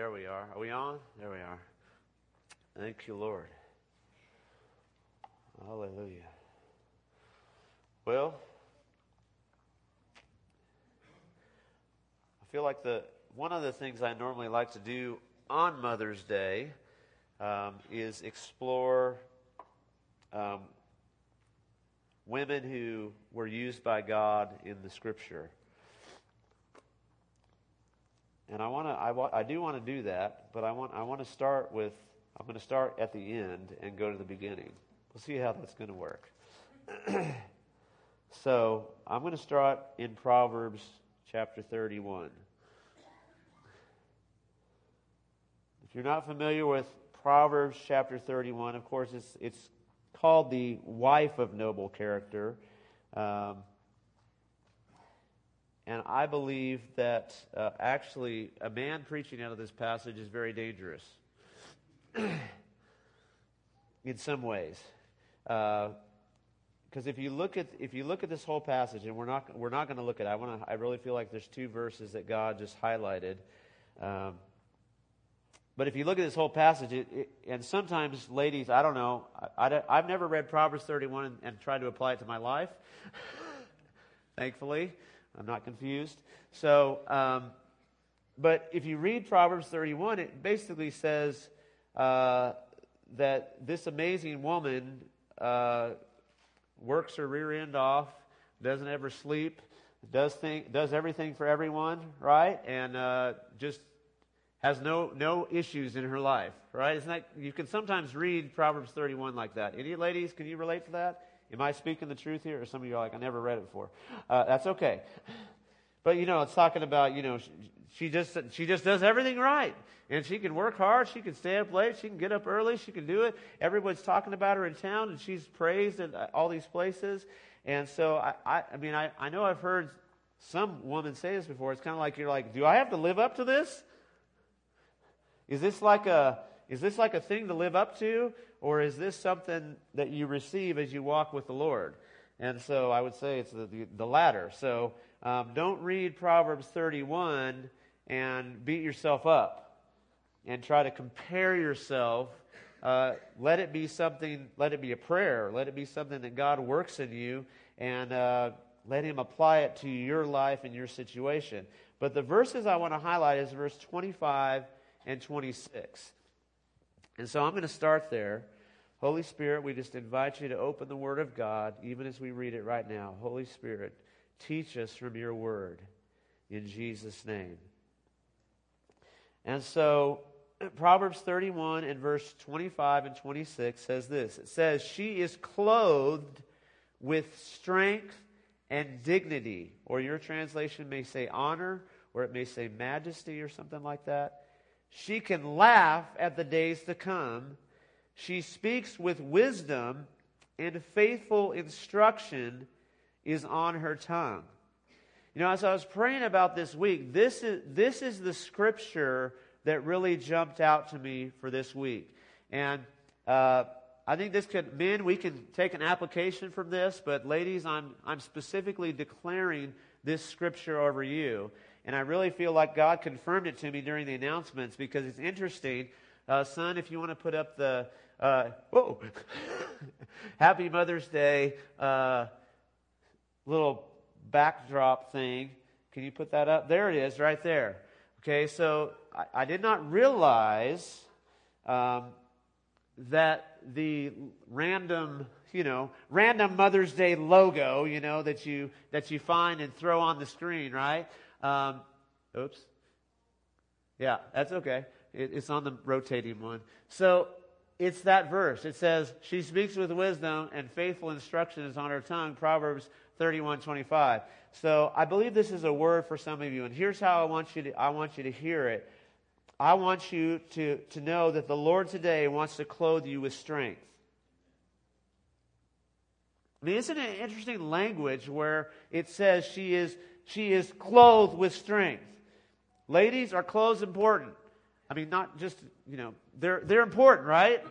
There we are. Are we on? There we are. Thank you, Lord. Hallelujah. Well, I feel like the one of the things I normally like to do on Mother's Day um, is explore um, women who were used by God in the Scripture. And I want to, I, wa- I do want to do that, but I want, I want to start with, I'm going to start at the end and go to the beginning. We'll see how that's going to work. so I'm going to start in Proverbs chapter 31. If you're not familiar with Proverbs chapter 31, of course, it's, it's called the wife of noble character. Um, and I believe that uh, actually a man preaching out of this passage is very dangerous in some ways. Because uh, if you look at if you look at this whole passage, and we're not we're not going to look at, it, I want to. I really feel like there's two verses that God just highlighted. Um, but if you look at this whole passage, it, it, and sometimes, ladies, I don't know, I, have never read Proverbs 31 and, and, tried to apply it to my life. Thankfully, I'm not confused. So, um, but if you read Proverbs 31, it basically says uh, that this amazing woman uh, works her rear end off, doesn't ever sleep, does think, does everything for everyone, right? And uh, just has no no issues in her life, right? Isn't that you can sometimes read Proverbs 31 like that. Any ladies, can you relate to that? Am I speaking the truth here, or some of you are like, I never read it before? Uh, that's okay. But you know, it's talking about you know she, she just she just does everything right, and she can work hard. She can stay up late. She can get up early. She can do it. Everyone's talking about her in town, and she's praised in all these places. And so I I, I mean I I know I've heard some woman say this before. It's kind of like you're like, do I have to live up to this? Is this like a is this like a thing to live up to, or is this something that you receive as you walk with the Lord? And so I would say it's the, the, the latter. So um, don't read Proverbs 31 and beat yourself up and try to compare yourself. Uh, let it be something, let it be a prayer. Let it be something that God works in you and uh, let Him apply it to your life and your situation. But the verses I want to highlight is verse 25 and 26. And so I'm going to start there. Holy Spirit, we just invite you to open the Word of God, even as we read it right now. Holy Spirit, teach us from your Word in Jesus' name. And so, Proverbs 31 and verse 25 and 26 says this It says, She is clothed with strength and dignity. Or your translation may say honor, or it may say majesty, or something like that. She can laugh at the days to come. She speaks with wisdom, and faithful instruction is on her tongue. You know, as I was praying about this week, this is, this is the scripture that really jumped out to me for this week. And uh, I think this could, men, we can take an application from this, but ladies, I'm, I'm specifically declaring this scripture over you. And I really feel like God confirmed it to me during the announcements because it's interesting. Uh, son, if you want to put up the, uh, whoa, Happy Mother's Day uh, little backdrop thing. Can you put that up? There it is, right there. Okay, so I, I did not realize um, that the random, you know, random Mother's Day logo, you know, that you that you find and throw on the screen, right? Um, oops. Yeah, that's okay. It, it's on the rotating one. So it's that verse. It says, She speaks with wisdom, and faithful instruction is on her tongue. Proverbs 31 25. So I believe this is a word for some of you. And here's how I want you to, I want you to hear it. I want you to, to know that the Lord today wants to clothe you with strength. I mean, isn't it interesting language where it says she is she is clothed with strength. Ladies, are clothes important? I mean, not just, you know, they're, they're important, right?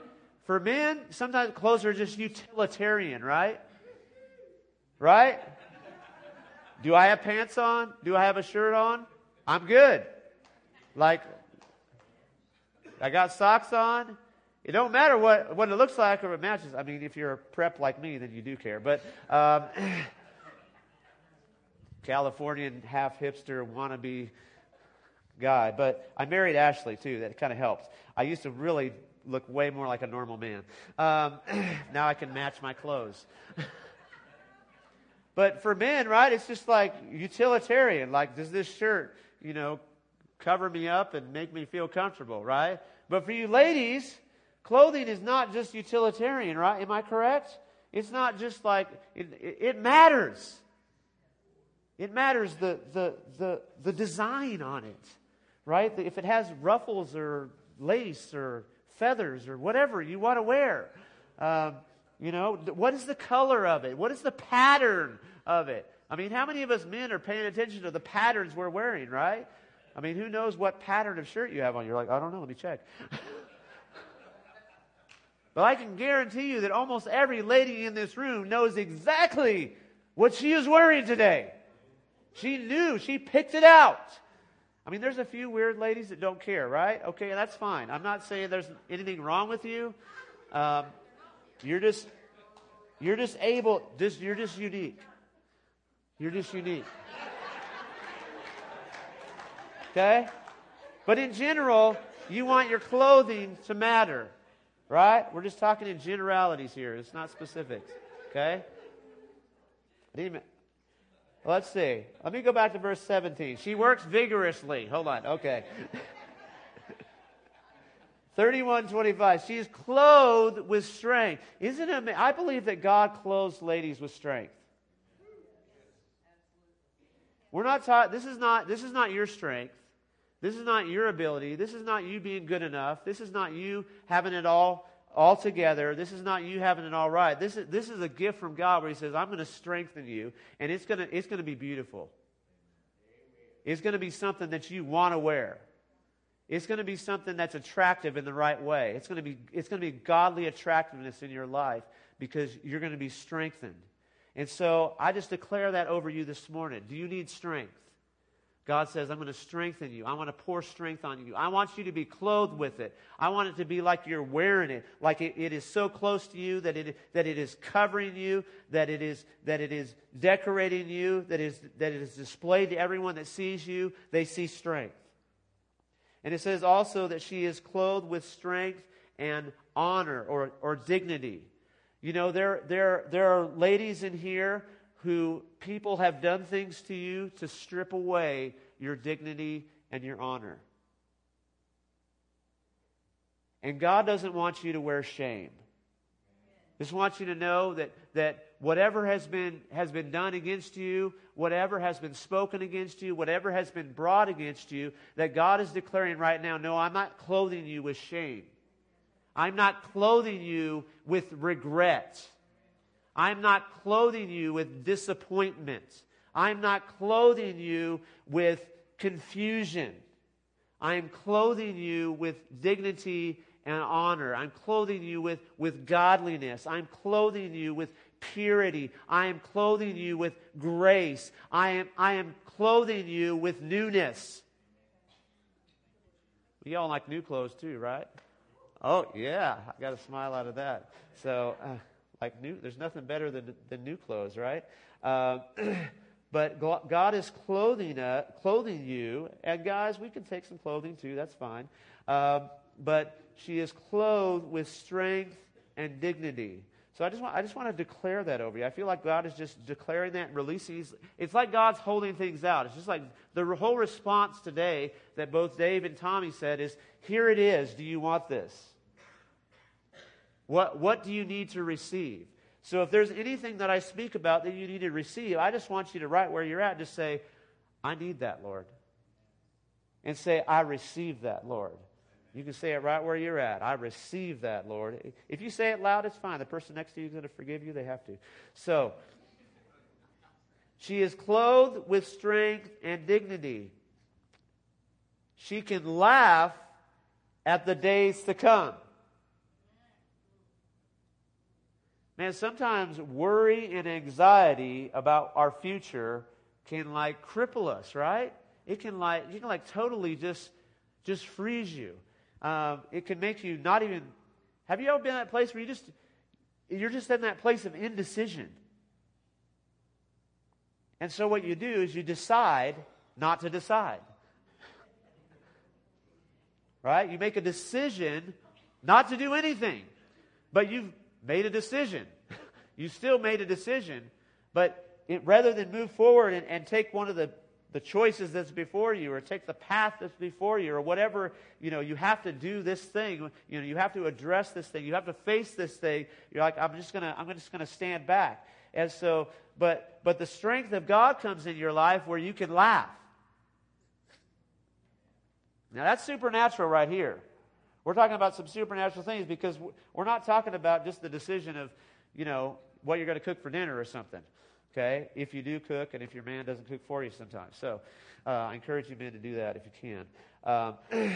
For men, sometimes clothes are just utilitarian, right? Right? Do I have pants on? Do I have a shirt on? I'm good. Like, I got socks on. It don't matter what, what it looks like or it matches. I mean, if you're a prep like me, then you do care. But um, Californian half hipster wannabe guy. But I married Ashley too. That kind of helps. I used to really look way more like a normal man. Um, now I can match my clothes. but for men, right, it's just like utilitarian. Like, does this shirt, you know, cover me up and make me feel comfortable, right? But for you ladies, clothing is not just utilitarian, right? Am I correct? It's not just like, it, it matters. It matters the, the, the, the design on it, right? If it has ruffles or lace or feathers or whatever you want to wear. Um, you know, what is the color of it? What is the pattern of it? I mean, how many of us men are paying attention to the patterns we're wearing, right? I mean, who knows what pattern of shirt you have on? You're like, I don't know, let me check. but I can guarantee you that almost every lady in this room knows exactly what she is wearing today. She knew, she picked it out. I mean, there's a few weird ladies that don't care, right? Okay, that's fine. I'm not saying there's anything wrong with you. Um, you're just, you're just able. Just, you're just unique. You're just unique. Okay, but in general, you want your clothing to matter, right? We're just talking in generalities here. It's not specifics. Okay. Let's see. Let me go back to verse 17. She works vigorously. Hold on. Okay. 3125. She is clothed with strength. Isn't it? I believe that God clothes ladies with strength. We're not taught. This is not. This is not your strength. This is not your ability. This is not you being good enough. This is not you having it all all together. This is not you having it all right. This is, this is a gift from God where He says, I'm going to strengthen you, and it's going to, it's going to be beautiful. It's going to be something that you want to wear. It's going to be something that's attractive in the right way. It's going to be, it's going to be godly attractiveness in your life because you're going to be strengthened. And so I just declare that over you this morning. Do you need strength? God says, I'm going to strengthen you. I want to pour strength on you. I want you to be clothed with it. I want it to be like you're wearing it, like it, it is so close to you that it, that it is covering you, that it is, that it is decorating you, that, is, that it is displayed to everyone that sees you. They see strength. And it says also that she is clothed with strength and honor or, or dignity. You know, there, there, there are ladies in here who people have done things to you to strip away your dignity and your honor. And God doesn't want you to wear shame. Just wants you to know that, that whatever has been, has been done against you, whatever has been spoken against you, whatever has been brought against you, that God is declaring right now, no, I'm not clothing you with shame. I'm not clothing you with regret. I'm not clothing you with disappointment. I'm not clothing you with confusion. I'm clothing you with dignity and honor. I'm clothing you with, with godliness. I'm clothing you with purity. I am clothing you with grace. I am, I am clothing you with newness. We all like new clothes too, right? Oh, yeah. I got a smile out of that. So, uh, like new, there's nothing better than, than new clothes, right? Uh, but God is clothing, uh, clothing you. And guys, we can take some clothing too, that's fine. Uh, but she is clothed with strength and dignity. So I just, want, I just want to declare that over you. I feel like God is just declaring that and releasing. It's like God's holding things out. It's just like the whole response today that both Dave and Tommy said is, Here it is. Do you want this? What, what do you need to receive? So if there's anything that I speak about that you need to receive, I just want you to write where you're at, just say, I need that, Lord. And say, I receive that, Lord. You can say it right where you're at. I receive that, Lord. If you say it loud, it's fine. The person next to you is going to forgive you. They have to. So, she is clothed with strength and dignity. She can laugh at the days to come. Man, sometimes worry and anxiety about our future can like cripple us, right? It can like you can like totally just just freeze you. Um, it can make you not even. Have you ever been in that place where you just you're just in that place of indecision? And so what you do is you decide not to decide. Right? You make a decision not to do anything, but you've made a decision. you still made a decision, but it, rather than move forward and, and take one of the the choices that's before you or take the path that's before you or whatever you know you have to do this thing you know you have to address this thing you have to face this thing you're like i'm just gonna i'm just gonna stand back. And so but but the strength of god comes in your life where you can laugh. Now that's supernatural right here we're talking about some supernatural things because we're not talking about just the decision of you know what you're going to cook for dinner or something Okay? If you do cook and if your man doesn't cook for you sometimes. So uh, I encourage you men to do that if you can. Um,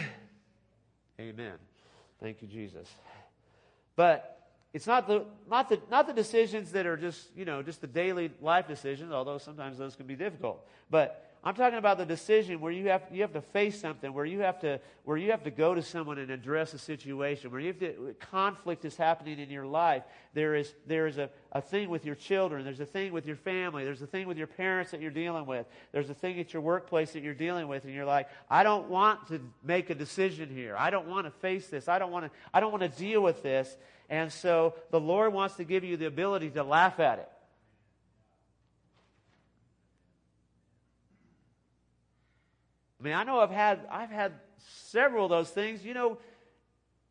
amen. Thank you, Jesus. But it's not the, not, the, not the decisions that are just, you know, just the daily life decisions, although sometimes those can be difficult. But I'm talking about the decision where you have, you have to face something, where you have to, where you have to go to someone and address a situation, where you to, conflict is happening in your life. There is, there is a, a thing with your children. There's a thing with your family. There's a thing with your parents that you're dealing with. There's a thing at your workplace that you're dealing with. And you're like, I don't want to make a decision here. I don't want to face this. I don't want to, I don't want to deal with this. And so the Lord wants to give you the ability to laugh at it. I mean, I know I've had I've had several of those things. You know,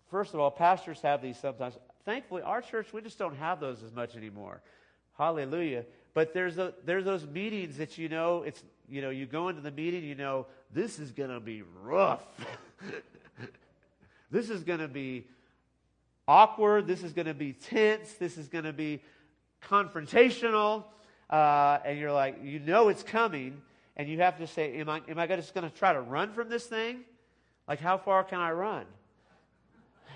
first of all, pastors have these sometimes. Thankfully, our church we just don't have those as much anymore. Hallelujah. But there's a, there's those meetings that you know it's you know you go into the meeting you know this is going to be rough. this is going to be awkward. This is going to be tense. This is going to be confrontational. Uh, and you're like, you know it's coming and you have to say, Am I, am I just going to try to run from this thing? Like, how far can I run?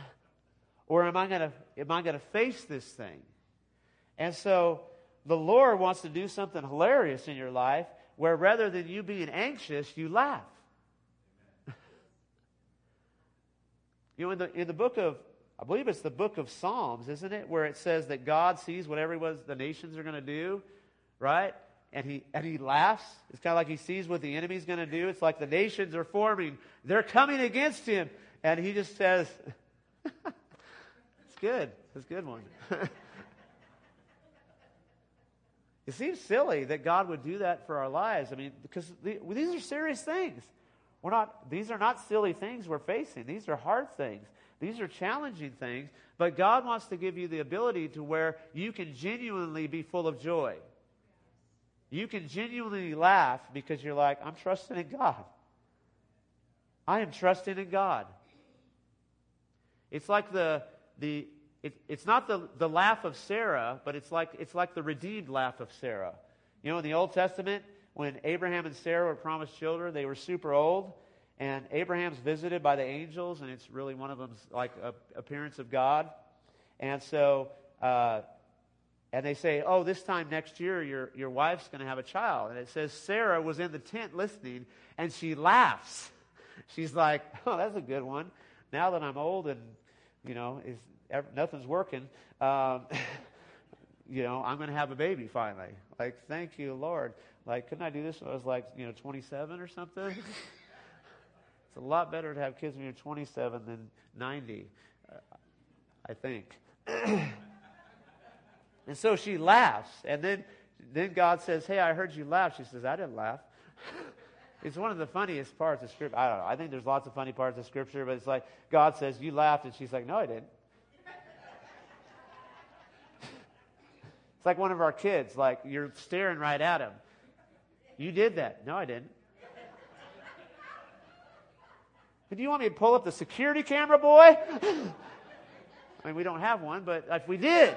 Or am I going to am I going to face this thing? And so the Lord wants to do something hilarious in your life where rather than you being anxious, you laugh. you know, in the, in the book of, I believe it's the book of Psalms, isn't it? Where it says that God sees what the nations are going to do, right? And he, and he laughs. It's kind of like he sees what the enemy's going to do. It's like the nations are forming. They're coming against him. And he just says, It's good. It's a good one. it seems silly that God would do that for our lives. I mean, because the, these are serious things. We're not, these are not silly things we're facing. These are hard things. These are challenging things. But God wants to give you the ability to where you can genuinely be full of joy. You can genuinely laugh because you're like, I'm trusting in God. I am trusting in God. It's like the, the it, it's not the, the laugh of Sarah, but it's like, it's like the redeemed laugh of Sarah. You know, in the Old Testament, when Abraham and Sarah were promised children, they were super old, and Abraham's visited by the angels, and it's really one of them's like a appearance of God. And so uh, and they say, oh, this time next year, your, your wife's going to have a child. And it says Sarah was in the tent listening, and she laughs. She's like, oh, that's a good one. Now that I'm old and, you know, is, nothing's working, um, you know, I'm going to have a baby finally. Like, thank you, Lord. Like, couldn't I do this when I was like, you know, 27 or something? it's a lot better to have kids when you're 27 than 90, uh, I think. And so she laughs. And then, then God says, Hey, I heard you laugh. She says, I didn't laugh. it's one of the funniest parts of Scripture. I don't know. I think there's lots of funny parts of Scripture, but it's like God says, You laughed. And she's like, No, I didn't. it's like one of our kids. Like, you're staring right at him. You did that. No, I didn't. Do you want me to pull up the security camera, boy? I mean, we don't have one, but if we did.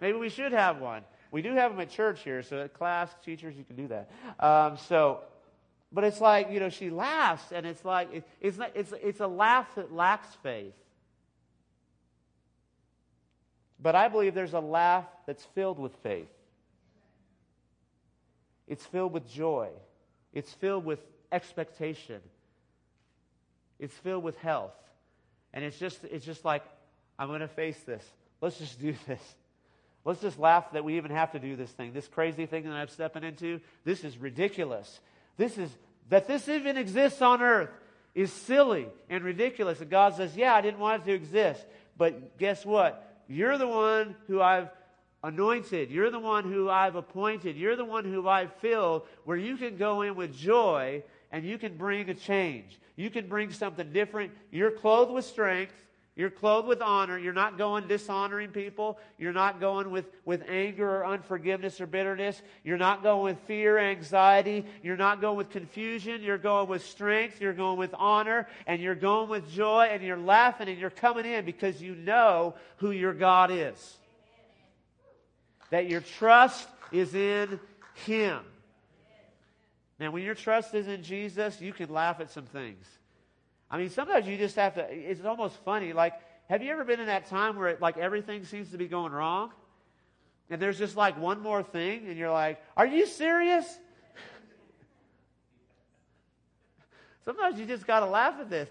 Maybe we should have one. We do have them at church here, so at class, teachers, you can do that. Um, so, but it's like, you know, she laughs, and it's like, it, it's, not, it's, it's a laugh that lacks faith. But I believe there's a laugh that's filled with faith. It's filled with joy. It's filled with expectation. It's filled with health. And it's just, it's just like, I'm going to face this. Let's just do this. Let's just laugh that we even have to do this thing. This crazy thing that I'm stepping into, this is ridiculous. This is, that this even exists on earth is silly and ridiculous. And God says, Yeah, I didn't want it to exist. But guess what? You're the one who I've anointed. You're the one who I've appointed. You're the one who I've filled where you can go in with joy and you can bring a change. You can bring something different. You're clothed with strength. You're clothed with honor. You're not going dishonoring people. You're not going with, with anger or unforgiveness or bitterness. You're not going with fear, anxiety. You're not going with confusion. You're going with strength. You're going with honor. And you're going with joy. And you're laughing and you're coming in because you know who your God is. That your trust is in Him. Now, when your trust is in Jesus, you can laugh at some things. I mean, sometimes you just have to, it's almost funny. Like, have you ever been in that time where it, like everything seems to be going wrong? And there's just like one more thing, and you're like, are you serious? Sometimes you just got to laugh at this.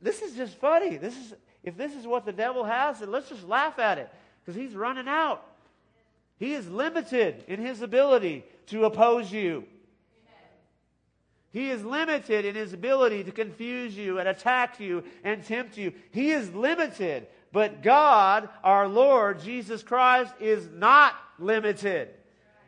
This is just funny. This is, if this is what the devil has, then let's just laugh at it because he's running out. He is limited in his ability to oppose you. He is limited in his ability to confuse you and attack you and tempt you. He is limited. But God, our Lord Jesus Christ, is not limited.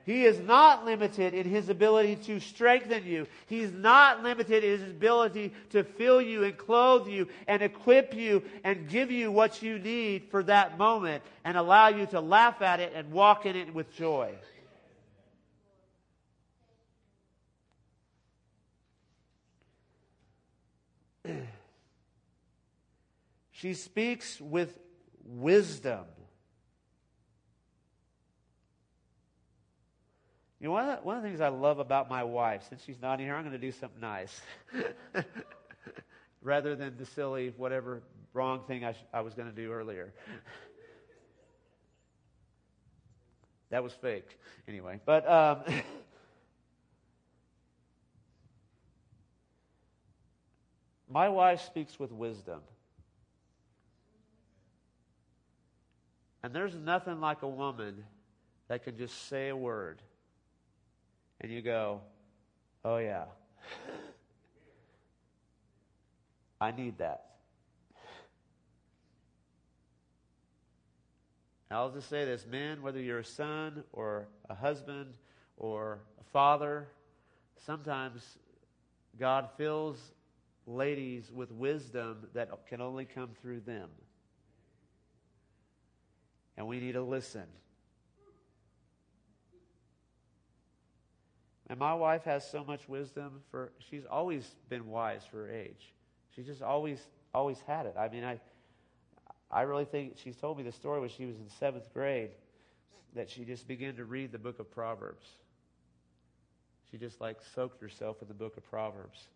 He is not limited in his ability to strengthen you. He's not limited in his ability to fill you and clothe you and equip you and give you what you need for that moment and allow you to laugh at it and walk in it with joy. She speaks with wisdom. You know, one of, the, one of the things I love about my wife, since she's not here, I'm going to do something nice. Rather than the silly, whatever wrong thing I, sh- I was going to do earlier. that was fake. Anyway, but. Um, my wife speaks with wisdom. And there's nothing like a woman that can just say a word and you go, oh, yeah. I need that. I'll just say this men, whether you're a son or a husband or a father, sometimes God fills ladies with wisdom that can only come through them and we need to listen. And my wife has so much wisdom for she's always been wise for her age. She just always always had it. I mean, I I really think she's told me the story when she was in seventh grade that she just began to read the book of Proverbs. She just like soaked herself in the book of Proverbs.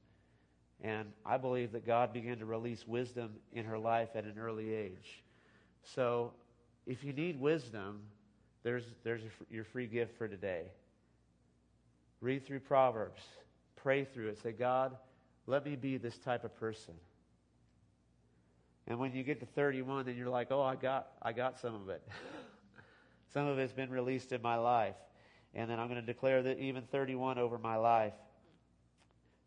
And I believe that God began to release wisdom in her life at an early age. So if you need wisdom, there's, there's your free gift for today. Read through Proverbs, pray through it. Say, God, let me be this type of person. And when you get to 31, then you're like, oh, I got, I got some of it. some of it's been released in my life. And then I'm going to declare that even 31 over my life,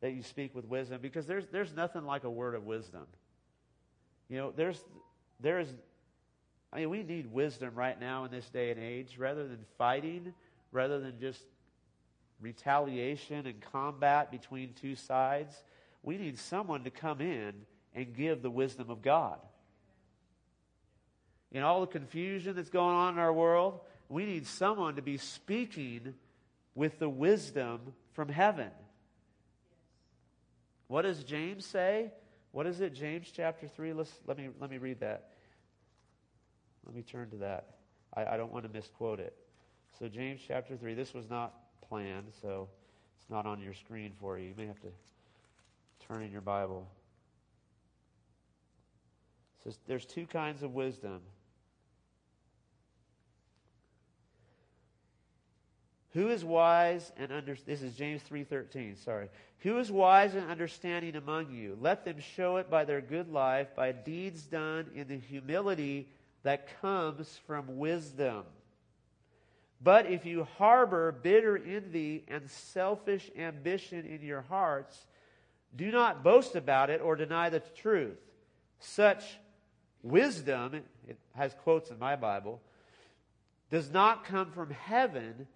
that you speak with wisdom, because there's, there's nothing like a word of wisdom. You know, there's, there is I mean, we need wisdom right now in this day and age rather than fighting, rather than just retaliation and combat between two sides. We need someone to come in and give the wisdom of God. In all the confusion that's going on in our world, we need someone to be speaking with the wisdom from heaven. What does James say? What is it? James chapter 3. Let's, let, me, let me read that. Let me turn to that. I, I don't want to misquote it. So, James chapter 3, this was not planned, so it's not on your screen for you. You may have to turn in your Bible. It says there's two kinds of wisdom. Who is wise and under this is James 3:13, sorry. Who is wise and understanding among you? Let them show it by their good life, by deeds done in the humility that comes from wisdom. But if you harbor bitter envy and selfish ambition in your hearts, do not boast about it or deny the truth. Such wisdom, it has quotes in my Bible, does not come from heaven,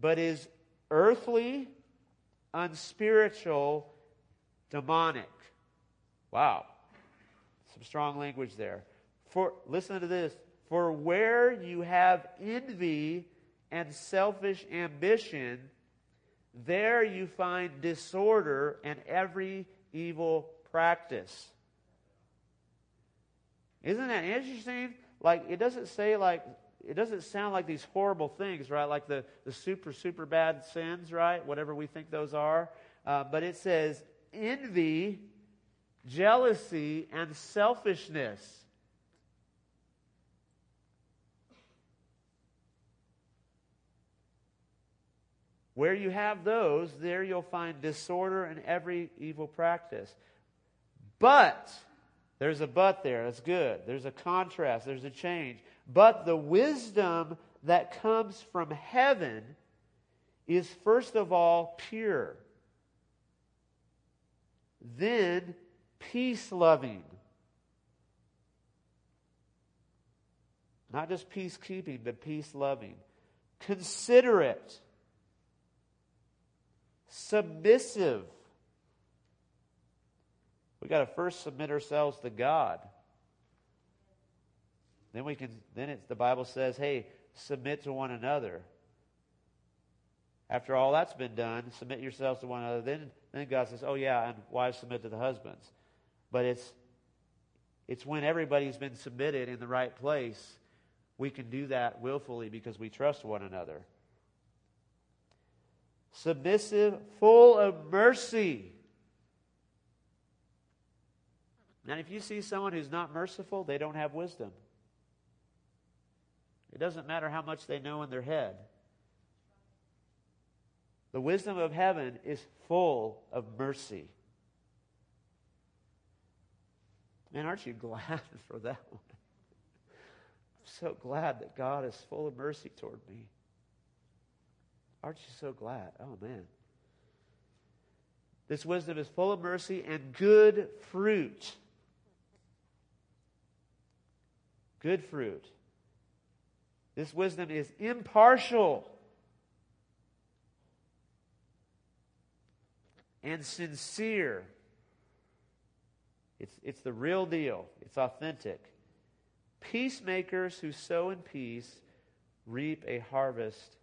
but is earthly, unspiritual, demonic. Wow. Some strong language there. For listen to this. For where you have envy and selfish ambition, there you find disorder and every evil practice. Isn't that interesting? Like, it doesn't say, like, it doesn't sound like these horrible things, right? Like the, the super, super bad sins, right? Whatever we think those are. Uh, but it says envy, jealousy, and selfishness. Where you have those, there you'll find disorder and every evil practice. But, there's a but there, that's good. There's a contrast, there's a change. But the wisdom that comes from heaven is first of all pure, then peace loving. Not just peacekeeping, but peace loving. Considerate submissive. We've got to first submit ourselves to God. Then we can then it's the Bible says, "Hey, submit to one another." After all that's been done, submit yourselves to one another. Then then God says, "Oh yeah, and wives submit to the husbands." But it's it's when everybody's been submitted in the right place, we can do that willfully because we trust one another submissive, full of mercy. Now, if you see someone who's not merciful, they don't have wisdom. It doesn't matter how much they know in their head. The wisdom of heaven is full of mercy. Man, aren't you glad for that one? I'm so glad that God is full of mercy toward me. Aren't you so glad? Oh, man. This wisdom is full of mercy and good fruit. Good fruit. This wisdom is impartial and sincere. It's, it's the real deal, it's authentic. Peacemakers who sow in peace reap a harvest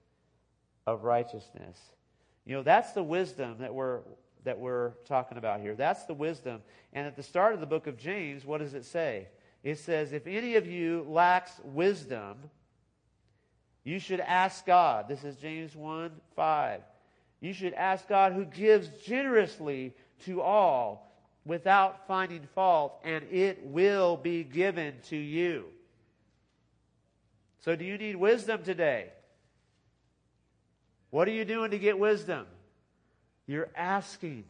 of righteousness. You know, that's the wisdom that we're that we're talking about here. That's the wisdom. And at the start of the book of James, what does it say? It says, If any of you lacks wisdom, you should ask God. This is James 1 5. You should ask God who gives generously to all without finding fault, and it will be given to you. So, do you need wisdom today? What are you doing to get wisdom? You're asking.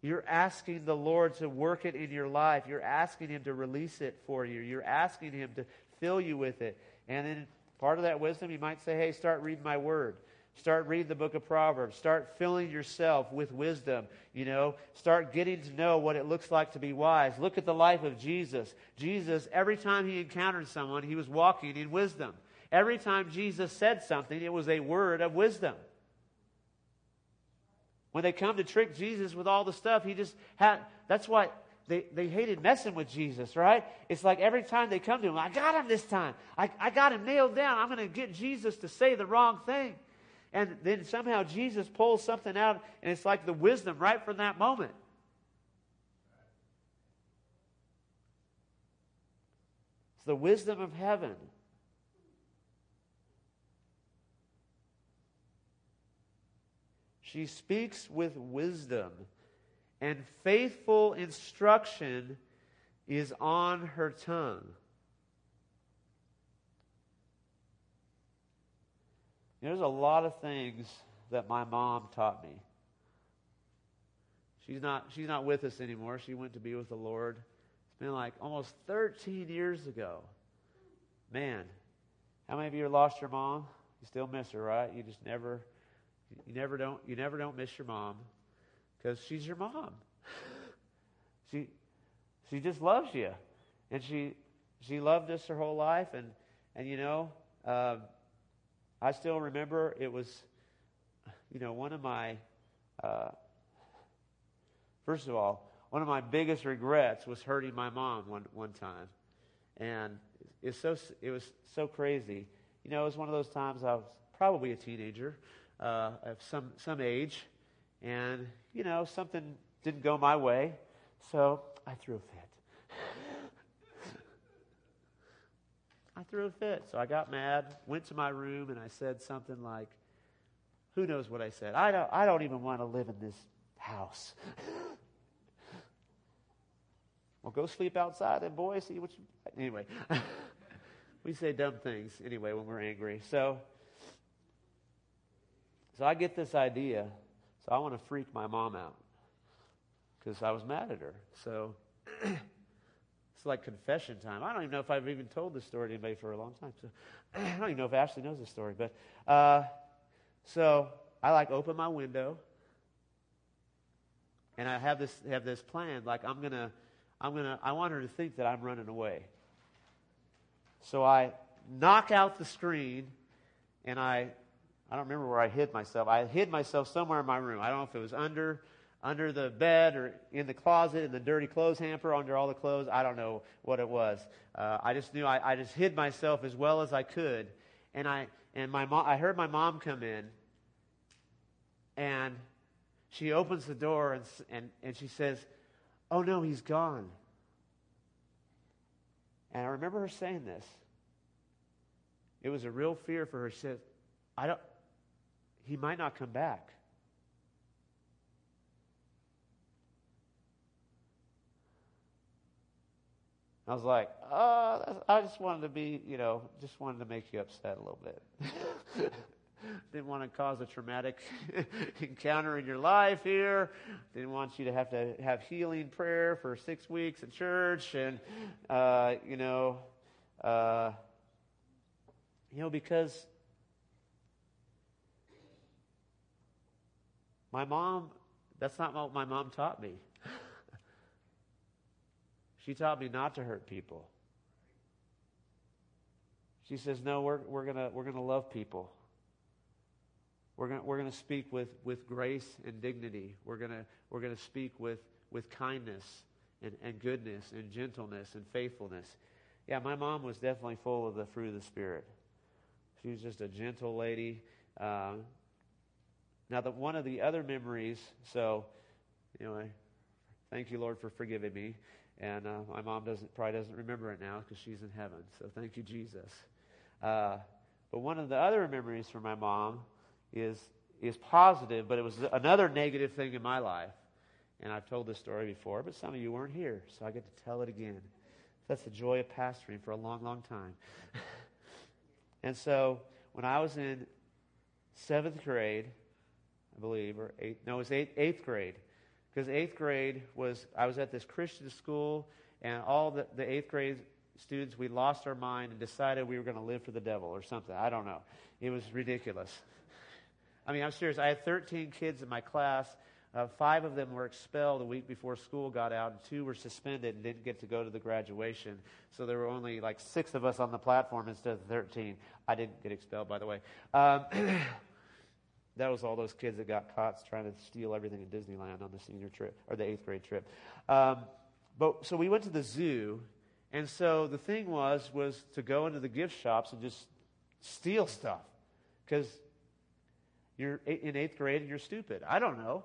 You're asking the Lord to work it in your life. You're asking Him to release it for you. You're asking Him to fill you with it. And then part of that wisdom, you might say, hey, start reading my word. Start reading the book of Proverbs. Start filling yourself with wisdom. You know, start getting to know what it looks like to be wise. Look at the life of Jesus. Jesus, every time he encountered someone, he was walking in wisdom. Every time Jesus said something, it was a word of wisdom. When they come to trick Jesus with all the stuff, he just had, that's why they, they hated messing with Jesus, right? It's like every time they come to him, I got him this time. I, I got him nailed down. I'm going to get Jesus to say the wrong thing. And then somehow Jesus pulls something out, and it's like the wisdom right from that moment. It's the wisdom of heaven. She speaks with wisdom, and faithful instruction is on her tongue. there's a lot of things that my mom taught me. She's not, she's not with us anymore. She went to be with the Lord. It's been like almost 13 years ago. Man, how many of you lost your mom? You still miss her, right? You just never, you never don't, you never don't miss your mom because she's your mom. she, she just loves you, and she, she loved us her whole life, and and you know, uh, I still remember it was, you know, one of my, uh, first of all, one of my biggest regrets was hurting my mom one one time, and it's so it was so crazy. You know, it was one of those times I was probably a teenager uh, of some some age, and you know something didn't go my way, so I threw a fit. I threw a fit. So I got mad, went to my room, and I said something like, who knows what I said? I don't, I don't even want to live in this house. well, go sleep outside and boy, see what you. Anyway, we say dumb things anyway when we're angry. So, so I get this idea. So I want to freak my mom out because I was mad at her. So it's like confession time. I don't even know if I've even told this story to anybody for a long time. So I don't even know if Ashley knows this story. But uh, so I like open my window, and I have this have this plan. Like I'm gonna, I'm gonna, I want her to think that I'm running away. So I knock out the screen, and I, I don't remember where I hid myself. I hid myself somewhere in my room. I don't know if it was under under the bed or in the closet in the dirty clothes hamper under all the clothes. I don't know what it was. Uh, I just knew I, I just hid myself as well as I could. And I and my mom, I heard my mom come in, and she opens the door and and and she says, "Oh no, he's gone." And I remember her saying this. It was a real fear for her. She said, "I don't. He might not come back." I was like, oh, I just wanted to be, you know, just wanted to make you upset a little bit. Didn't want to cause a traumatic encounter in your life here. Didn't want you to have to have healing prayer for six weeks at church, and uh, you know, uh, you know, because my mom. That's not what my mom taught me. She taught me not to hurt people. She says, No, we're, we're going we're gonna love people. We're going we're gonna speak with, with grace and dignity. We're going we're gonna speak with, with kindness and, and goodness and gentleness and faithfulness. Yeah, my mom was definitely full of the fruit of the Spirit. She was just a gentle lady. Uh, now, the, one of the other memories, so, you know, I, thank you, Lord, for forgiving me. And uh, my mom doesn't probably doesn't remember it now because she's in heaven. So thank you, Jesus. Uh, but one of the other memories from my mom is is positive, but it was another negative thing in my life. And I've told this story before, but some of you weren't here, so I get to tell it again. That's the joy of pastoring for a long, long time. and so when I was in seventh grade, I believe, or eighth, no, it was eighth, eighth grade, because eighth grade was, I was at this Christian school, and all the, the eighth grade students, we lost our mind and decided we were going to live for the devil or something. I don't know. It was ridiculous. I mean, I'm serious. I had 13 kids in my class. Uh, five of them were expelled a week before school got out, and two were suspended and didn't get to go to the graduation. So there were only like six of us on the platform instead of 13. I didn't get expelled, by the way. Um, That was all those kids that got caught trying to steal everything in Disneyland on the senior trip or the eighth grade trip. Um, but so we went to the zoo, and so the thing was was to go into the gift shops and just steal stuff because you're in eighth grade and you're stupid. I don't know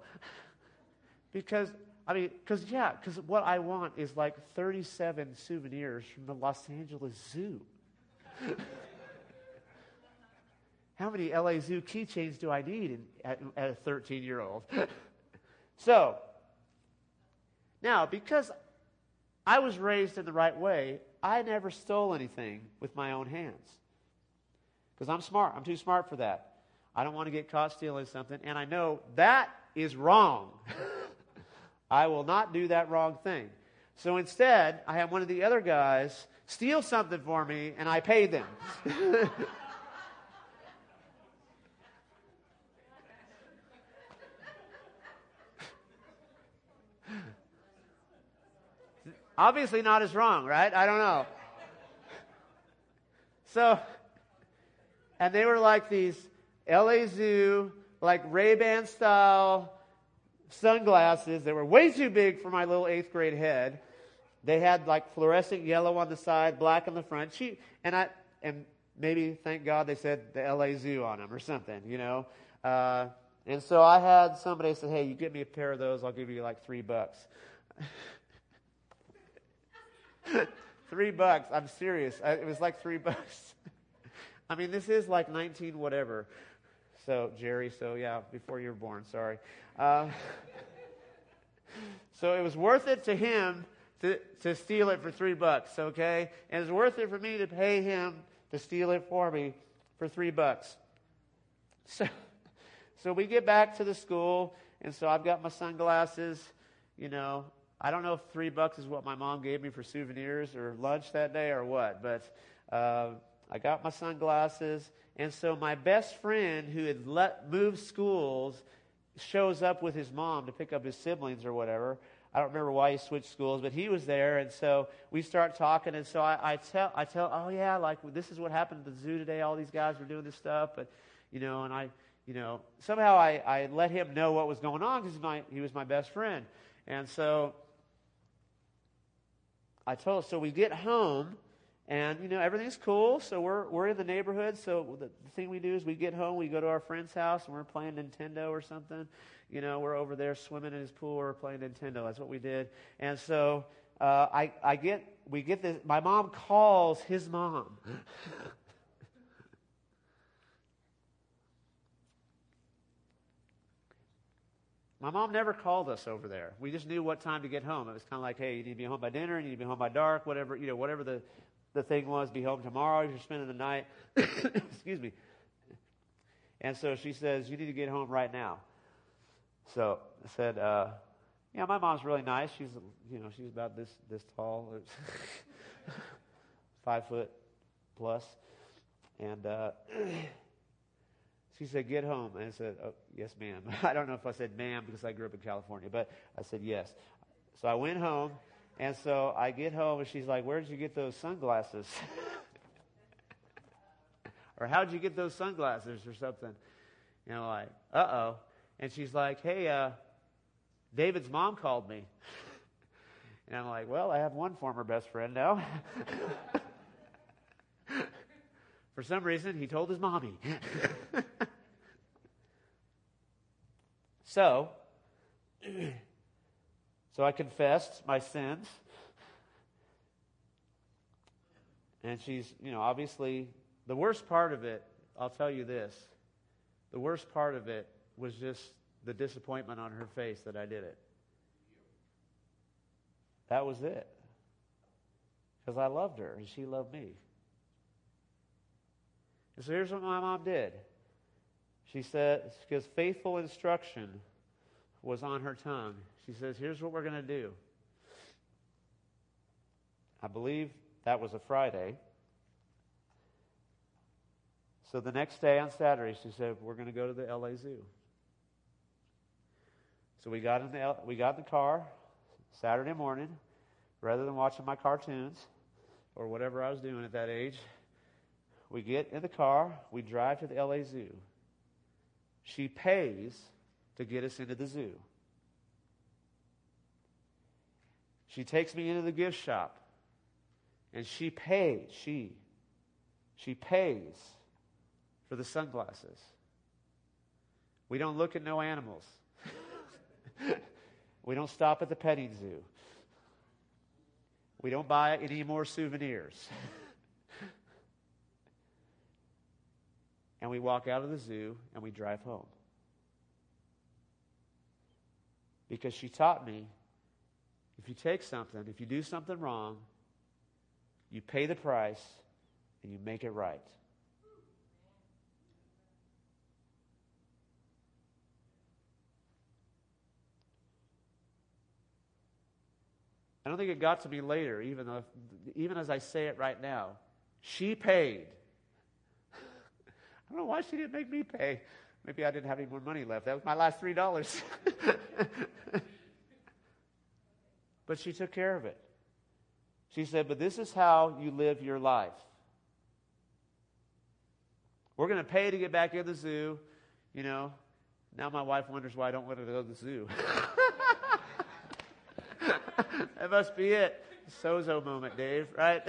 because I mean, because yeah, because what I want is like 37 souvenirs from the Los Angeles Zoo. How many LA Zoo keychains do I need in, at, at a 13 year old? so, now, because I was raised in the right way, I never stole anything with my own hands. Because I'm smart. I'm too smart for that. I don't want to get caught stealing something, and I know that is wrong. I will not do that wrong thing. So instead, I have one of the other guys steal something for me, and I pay them. Obviously, not as wrong, right? I don't know. So, and they were like these LA Zoo, like Ray Ban style sunglasses that were way too big for my little eighth grade head. They had like fluorescent yellow on the side, black on the front. She, and I, and maybe thank God they said the LA Zoo on them or something, you know. Uh, and so I had somebody say, "Hey, you get me a pair of those, I'll give you like three bucks." three bucks. I'm serious. I, it was like three bucks. I mean, this is like 19 whatever. So, Jerry, so yeah, before you were born, sorry. Uh, so it was worth it to him to, to steal it for three bucks, okay? And it's worth it for me to pay him to steal it for me for three bucks. So, so we get back to the school, and so I've got my sunglasses, you know. I don't know if three bucks is what my mom gave me for souvenirs or lunch that day or what, but uh, I got my sunglasses, and so my best friend who had let, moved schools shows up with his mom to pick up his siblings or whatever. I don't remember why he switched schools, but he was there, and so we start talking. And so I, I tell, I tell, oh yeah, like this is what happened at the zoo today. All these guys were doing this stuff, but you know, and I, you know, somehow I, I let him know what was going on because he was my best friend, and so I told. So we get home, and, you know, everything's cool. So we're, we're in the neighborhood. So the, the thing we do is we get home, we go to our friend's house, and we're playing Nintendo or something. You know, we're over there swimming in his pool or playing Nintendo. That's what we did. And so uh, I, I get, we get this. My mom calls his mom. My mom never called us over there. We just knew what time to get home. It was kind of like, hey, you need to be home by dinner, you need to be home by dark, whatever, you know, whatever the, the thing was, be home tomorrow, if you're spending the night. Excuse me. And so she says, You need to get home right now. So I said, uh, Yeah, my mom's really nice. She's, you know, she's about this, this tall, five foot plus. And uh, she said, Get home. And I said, oh, Yes, ma'am. I don't know if I said ma'am because I grew up in California, but I said yes. So I went home. And so I get home and she's like, Where did you get those sunglasses? or how'd you get those sunglasses or something? And I'm like, Uh oh. And she's like, Hey, uh, David's mom called me. And I'm like, Well, I have one former best friend now. For some reason, he told his mommy. So, so I confessed my sins. And she's, you know, obviously, the worst part of it, I'll tell you this the worst part of it was just the disappointment on her face that I did it. That was it. Because I loved her and she loved me. And so here's what my mom did. She said, because faithful instruction was on her tongue. She says, Here's what we're going to do. I believe that was a Friday. So the next day on Saturday, she said, We're going to go to the LA Zoo. So we got in the, we got in the car Saturday morning. Rather than watching my cartoons or whatever I was doing at that age, we get in the car, we drive to the LA Zoo. She pays to get us into the zoo. She takes me into the gift shop and she pays, she, she pays for the sunglasses. We don't look at no animals. we don't stop at the petting zoo. We don't buy any more souvenirs. and we walk out of the zoo and we drive home. Because she taught me if you take something, if you do something wrong, you pay the price and you make it right. I don't think it got to me later, even, though, even as I say it right now. She paid. I don't know why she didn't make me pay. Maybe I didn't have any more money left. That was my last $3. but she took care of it. She said, But this is how you live your life. We're going to pay to get back in the zoo. You know, now my wife wonders why I don't want to go to the zoo. that must be it. Sozo moment, Dave, right?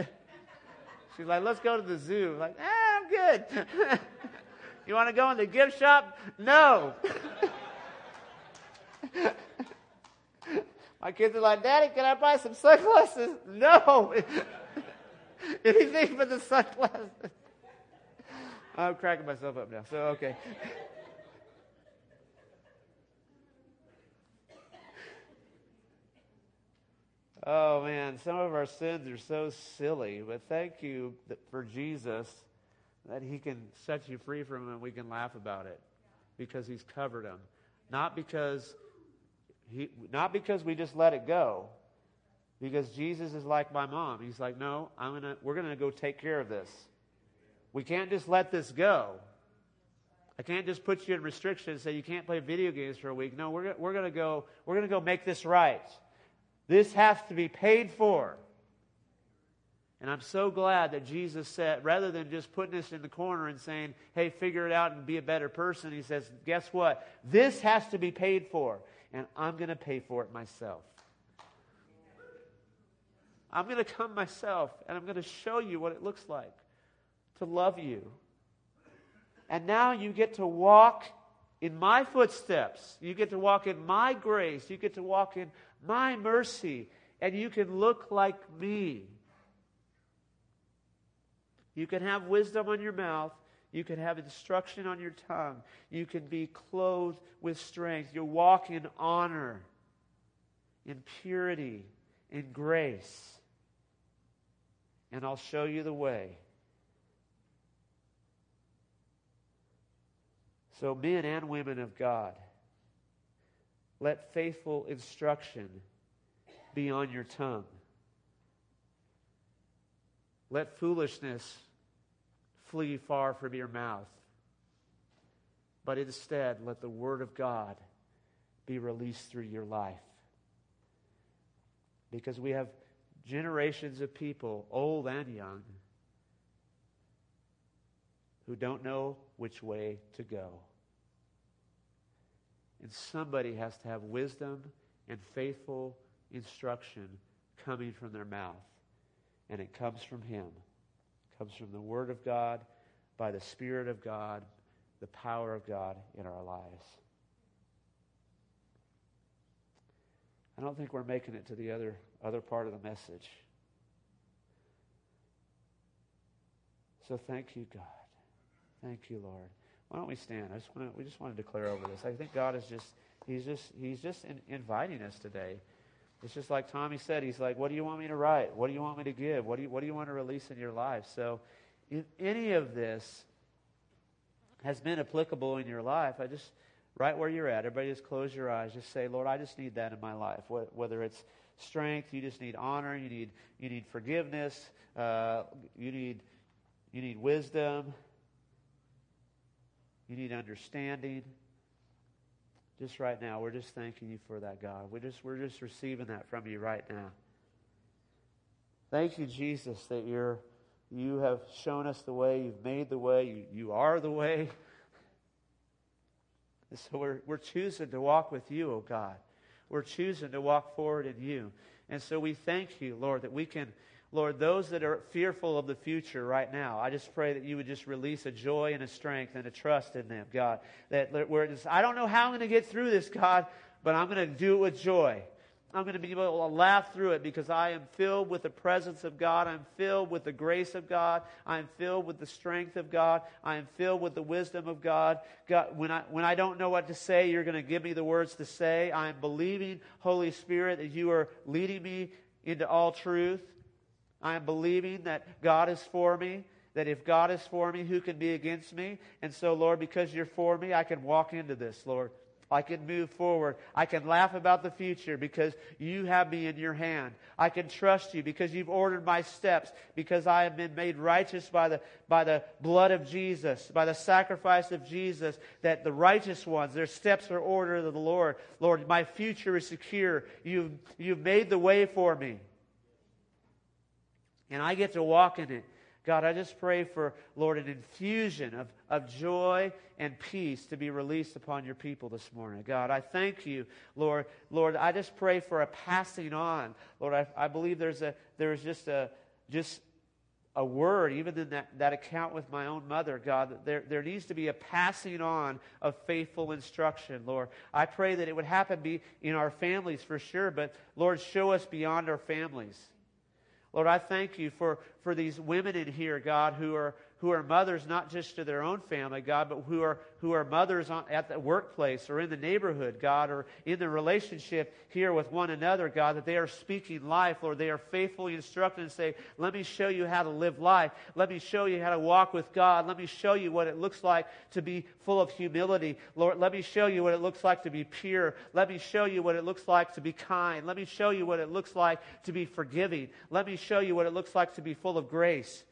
She's like, let's go to the zoo. I'm like, ah, I'm good. you want to go in the gift shop? No. My kids are like, Daddy, can I buy some sunglasses? No. Anything but the sunglasses. I'm cracking myself up now. So, okay. Oh man, some of our sins are so silly, but thank you for Jesus that He can set you free from them and we can laugh about it because He's covered them. Not because he, not because we just let it go, because Jesus is like my mom. He's like, no, I'm gonna, we're gonna go take care of this. We can't just let this go. I can't just put you in restrictions, say you can't play video games for a week. No, we're, we're gonna go, we're gonna go make this right. This has to be paid for. And I'm so glad that Jesus said, rather than just putting us in the corner and saying, hey, figure it out and be a better person, he says, guess what? This has to be paid for and I'm going to pay for it myself. I'm going to come myself and I'm going to show you what it looks like to love you. And now you get to walk in my footsteps. You get to walk in my grace. You get to walk in my mercy. And you can look like me. You can have wisdom on your mouth you can have instruction on your tongue. You can be clothed with strength. You walk in honor, in purity, in grace. And I'll show you the way. So, men and women of God, let faithful instruction be on your tongue. Let foolishness flee far from your mouth. But instead, let the Word of God be released through your life. Because we have generations of people, old and young, who don't know which way to go. And somebody has to have wisdom and faithful instruction coming from their mouth. And it comes from Him comes from the Word of God, by the Spirit of God, the power of God in our lives. I don't think we're making it to the other, other part of the message. So thank you, God. Thank you, Lord. Why don't we stand? I just want to, we just want to declare over this. I think God is just, he's just, he's just in, inviting us today. It's just like Tommy said. He's like, What do you want me to write? What do you want me to give? What do you, what do you want to release in your life? So, if any of this has been applicable in your life, I just, right where you're at, everybody just close your eyes. Just say, Lord, I just need that in my life. Whether it's strength, you just need honor, you need, you need forgiveness, uh, you, need, you need wisdom, you need understanding just right now, we're just thanking you for that, God. We're just, we're just receiving that from you right now. Thank you, Jesus, that you're, you have shown us the way, you've made the way, you, you are the way. And so we're, we're choosing to walk with you, oh God. We're choosing to walk forward in you. And so we thank you, Lord, that we can Lord, those that are fearful of the future right now, I just pray that you would just release a joy and a strength and a trust in them, God. That where it's, I don't know how I'm going to get through this, God, but I'm going to do it with joy. I'm going to be able to laugh through it because I am filled with the presence of God. I'm filled with the grace of God. I'm filled with the strength of God. I am filled with the wisdom of God. God when, I, when I don't know what to say, you're going to give me the words to say. I am believing, Holy Spirit, that you are leading me into all truth. I am believing that God is for me, that if God is for me, who can be against me? And so, Lord, because you're for me, I can walk into this, Lord. I can move forward. I can laugh about the future because you have me in your hand. I can trust you because you've ordered my steps, because I have been made righteous by the, by the blood of Jesus, by the sacrifice of Jesus, that the righteous ones, their steps are ordered of the Lord. Lord, my future is secure. You've, you've made the way for me. And I get to walk in it. God, I just pray for, Lord, an infusion of, of joy and peace to be released upon your people this morning. God, I thank you, Lord. Lord, I just pray for a passing on. Lord, I, I believe there's a there's just a just a word, even in that, that account with my own mother, God, there, there needs to be a passing on of faithful instruction, Lord. I pray that it would happen be in our families for sure, but Lord, show us beyond our families. Lord, I thank you for, for these women in here, God, who are, who are mothers not just to their own family, God, but who are, who are mothers on, at the workplace or in the neighborhood, God, or in the relationship here with one another, God, that they are speaking life, Lord. They are faithfully instructed and say, let me show you how to live life. Let me show you how to walk with God. Let me show you what it looks like to be full of humility. Lord, let me show you what it looks like to be pure. Let me show you what it looks like to be kind. Let me show you what it looks like to be forgiving. Let me show you what it looks like to be full of grace.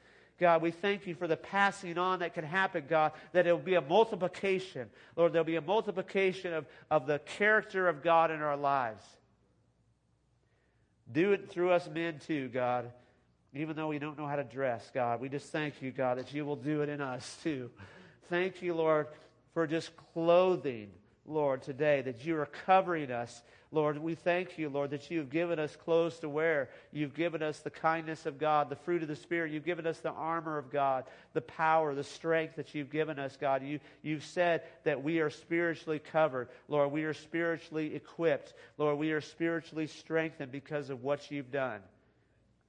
God, we thank you for the passing on that can happen, God, that it will be a multiplication. Lord, there'll be a multiplication of, of the character of God in our lives. Do it through us men too, God. Even though we don't know how to dress, God, we just thank you, God, that you will do it in us too. Thank you, Lord, for just clothing, Lord, today, that you are covering us Lord, we thank you, Lord, that you've given us clothes to wear. You've given us the kindness of God, the fruit of the Spirit. You've given us the armor of God, the power, the strength that you've given us, God. You, you've said that we are spiritually covered. Lord, we are spiritually equipped. Lord, we are spiritually strengthened because of what you've done.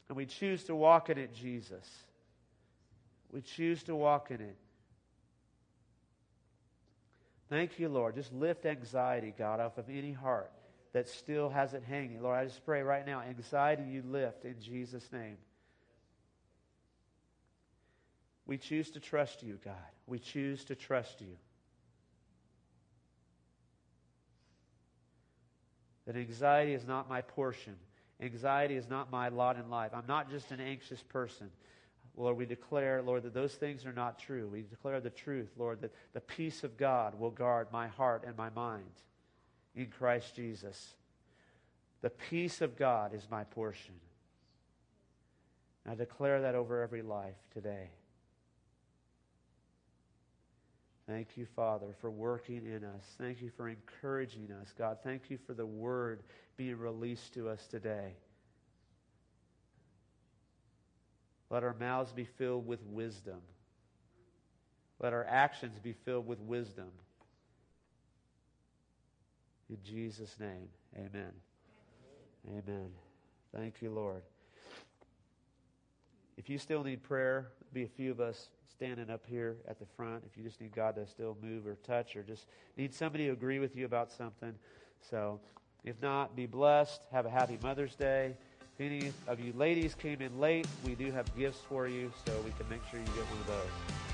And we choose to walk in it, Jesus. We choose to walk in it. Thank you, Lord. Just lift anxiety, God, off of any heart that still has it hanging. Lord, I just pray right now, anxiety you lift in Jesus' name. We choose to trust you, God. We choose to trust you. That anxiety is not my portion. Anxiety is not my lot in life. I'm not just an anxious person. Lord, we declare, Lord, that those things are not true. We declare the truth, Lord, that the peace of God will guard my heart and my mind in Christ Jesus. The peace of God is my portion. I declare that over every life today. Thank you, Father, for working in us. Thank you for encouraging us. God, thank you for the word being released to us today. Let our mouths be filled with wisdom. Let our actions be filled with wisdom. In Jesus' name, amen. Amen. Thank you, Lord. If you still need prayer, be a few of us standing up here at the front. If you just need God to still move or touch or just need somebody to agree with you about something. So, if not, be blessed. Have a happy Mother's Day. If any of you ladies came in late, we do have gifts for you, so we can make sure you get one of those.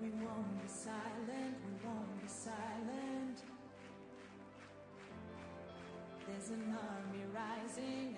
We won't be silent, we won't be silent. There's an army rising